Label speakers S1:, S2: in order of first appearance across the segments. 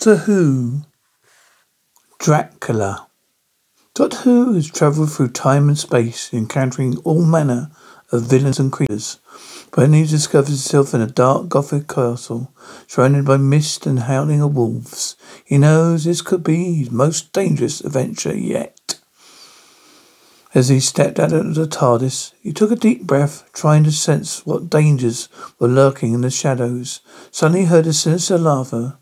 S1: Doctor Who Dracula Doctor Who has travelled through time and space, encountering all manner of villains and creatures. Finally, he discovers himself in a dark Gothic castle, surrounded by mist and howling of wolves. He knows this could be his most dangerous adventure yet. As he stepped out of the TARDIS, he took a deep breath, trying to sense what dangers were lurking in the shadows. Suddenly he heard a sinister laughter,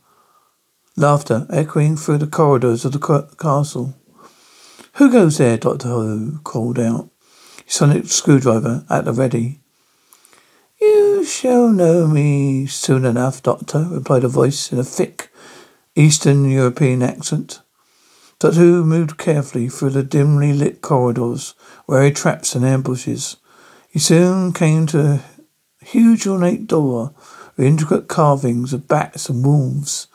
S1: laughter echoing through the corridors of the castle. Who goes there? Doctor Who called out, sonic screwdriver at the ready.
S2: You shall know me soon enough, Doctor, replied a voice in a thick Eastern European accent. Doctor Who moved carefully through the dimly lit corridors, wary traps and ambushes. He soon came to a huge ornate door with intricate carvings of bats and wolves.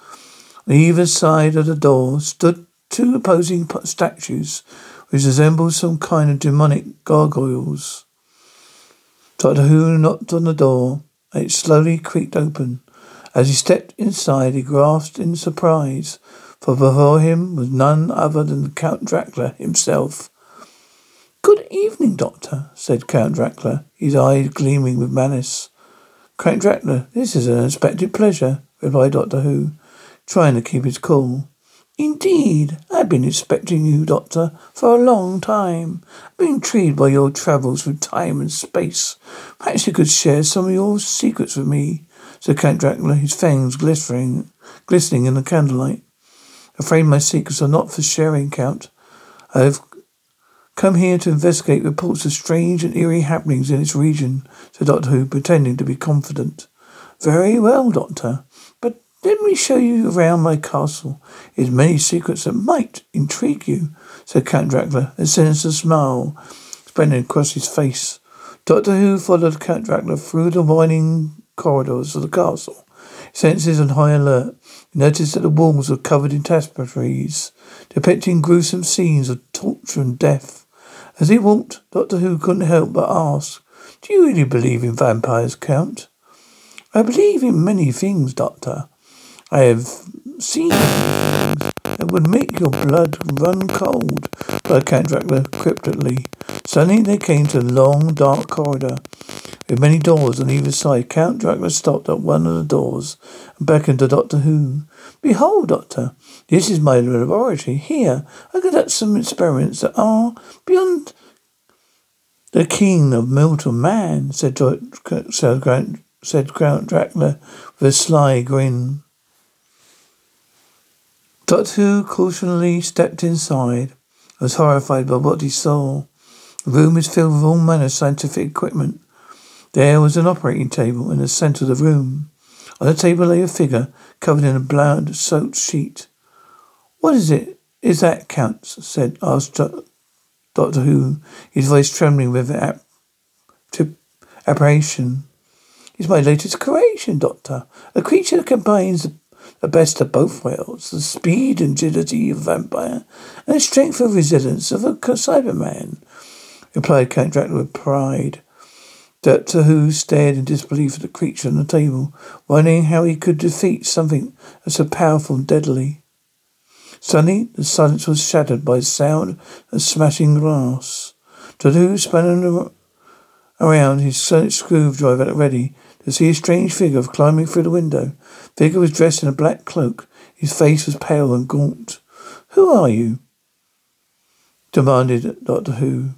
S2: On either side of the door stood two opposing statues which resembled some kind of demonic gargoyles. Doctor Who knocked on the door, and it slowly creaked open. As he stepped inside, he grasped in surprise, for before him was none other than Count Dracula himself.
S3: Good evening, Doctor, said Count Dracula, his eyes gleaming with malice.
S2: Count Dracula, this is an unexpected pleasure, replied Doctor Who, trying to keep his cool.
S3: Indeed, I've been expecting you, Doctor, for a long time. I've been intrigued by your travels through time and space. Perhaps you could share some of your secrets with me, said Count Dracula, his fangs glittering, glistening in the candlelight.
S2: Afraid my secrets are not for sharing, Count. I have come here to investigate reports of strange and eerie happenings in this region, said Doctor Who, pretending to be confident.
S3: Very well, Doctor. Let me show you around my castle. It has many secrets that might intrigue you, said Count Dracula, a sinister smile spreading across his face. Doctor Who followed Count Dracula through the winding corridors of the castle. Senses on high alert, he noticed that the walls were covered in tapestries, depicting gruesome scenes of torture and death. As he walked, Doctor Who couldn't help but ask, Do you really believe in vampires, Count?
S2: I believe in many things, Doctor. I have seen things that would make your blood run cold, Count Dracula cryptically. Suddenly they came to a long, dark corridor with many doors on either side. Count Dracula stopped at one of the doors and beckoned to Doctor Who. Behold, Doctor, this is my laboratory. Here, I conduct some experiments that are beyond the king of mortal man, said, said Count Dracula with a sly grin.
S1: Doctor Who cautionally stepped inside and was horrified by what he saw. The room was filled with all manner of scientific equipment. There was an operating table in the centre of the room. On the table lay a figure covered in a blood soaked sheet. What is it? Is that Count? said asked Doctor Who, his voice trembling with ap- apprehension.
S3: It's my latest creation, Doctor. A creature that combines the the best of both worlds, the speed and agility of a vampire, and the strength and resilience of a Cyberman, replied Count Dracula with pride. Doctor Who stared in disbelief at the creature on the table, wondering how he could defeat something so powerful and deadly. Suddenly, the silence was shattered by the sound of smashing glass. Doctor Who spun around his screwdriver at ready to see a strange figure climbing through the window. The Figure was dressed in a black cloak. His face was pale and gaunt. Who are you? demanded Doctor Who.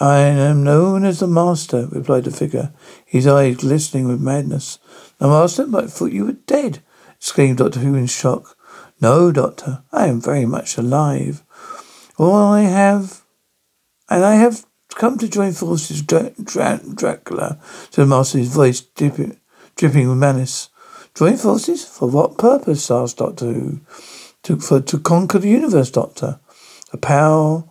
S2: I am known as the Master, replied the figure, his eyes glistening with madness.
S3: The Master? I thought you were dead, exclaimed Doctor Who in shock.
S2: No, Doctor, I am very much alive. All I have, and I have come to join forces Dracula, said the Master, his voice dripping, dripping with malice.
S3: Join forces? For what purpose? asked Doctor Who.
S2: To, for, to conquer the universe, Doctor. The power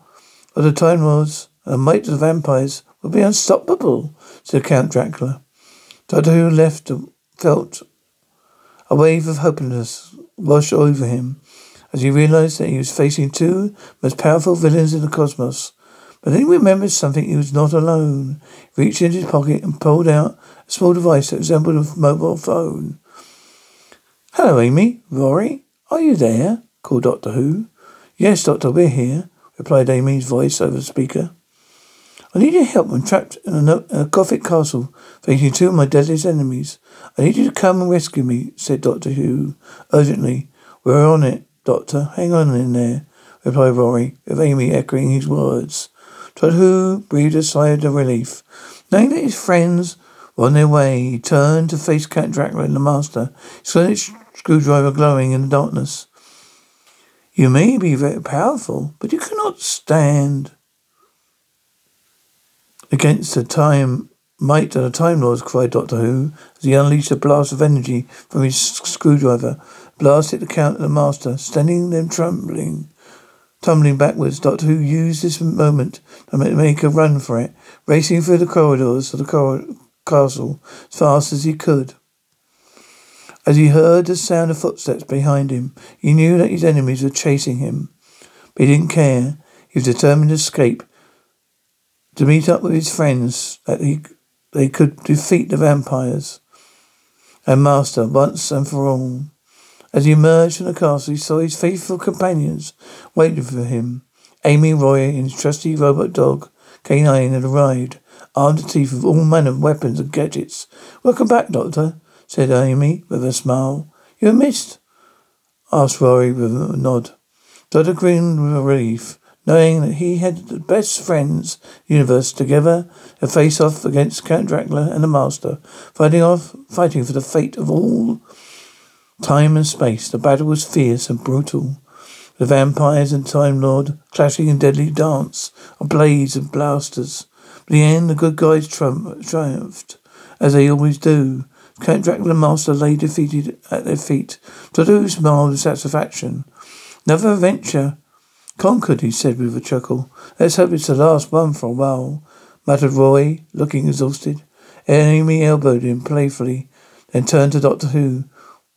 S2: of the Time Lords and might of the vampires will be unstoppable, said Count Dracula. Doctor Who left felt a wave of hopelessness wash over him as he realized that he was facing two most powerful villains in the cosmos. But then he remembered something. He was not alone. He reached into his pocket and pulled out a small device that resembled a mobile phone.
S3: Hello, Amy. Rory. Are you there? called Doctor Who. Yes, Doctor, we're here, replied Amy's voice over the speaker. I need your help. I'm trapped in a, in a Gothic castle, facing two of my deadliest enemies. I need you to come and rescue me, said Doctor Who urgently. We're on it, Doctor. Hang on in there, replied Rory, with Amy echoing his words. Doctor Who breathed a sigh of relief. Knowing that his friends were on their way, he turned to face Count Dracula and the Master, his screwdriver glowing in the darkness. You may be very powerful, but you cannot stand against the time might of the Time Lords, cried Doctor Who, as he unleashed a blast of energy from his screwdriver. Blast hit the Count and the Master, sending them trembling, tumbling backwards. Doctor Who used this moment to make a run for it, racing through the corridors of the cor- castle as fast as he could. As he heard the sound of footsteps behind him, he knew that his enemies were chasing him. But he didn't care. He was determined to escape, to meet up with his friends, that he they could defeat the vampires and master once and for all. As he emerged from the castle, he saw his faithful companions waiting for him. Amy, Roy, and his trusty robot dog, K9, had arrived, armed to teeth with all manner of weapons and gadgets. Welcome back, Doctor, said Amy with a smile. You missed? asked Rory with a nod. Doctor grinned with relief knowing that he had the best friends in the universe together to face off against Count Dracula and the Master, fighting off fighting for the fate of all time and space. The battle was fierce and brutal. The vampires and Time Lord clashing in deadly dance of blades and blasters. But in the end, the good guys triumphed, as they always do. Count Dracula Master lay defeated at their feet. Todo smiled with satisfaction. Another adventure Conquered, he said with a chuckle. Let's hope it's the last one for a while, muttered Roy, looking exhausted. Amy elbowed him playfully, then turned to Doctor Who.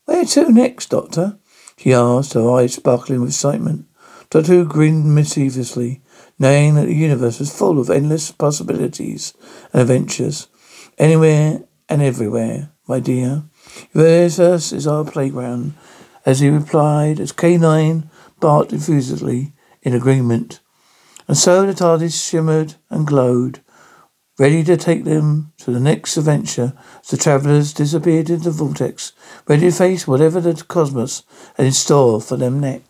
S3: Where to next, Doctor? she asked, her eyes sparkling with excitement. Doctor Who grinned mischievously, knowing that the universe was full of endless possibilities and adventures. Anywhere and everywhere, my dear. Universe is our playground, as he replied, as K9 barked enthusiastically in agreement. And so the TARDIS shimmered and glowed, ready to take them to the next adventure the travellers disappeared into the vortex, ready to face whatever the cosmos had in store for them next.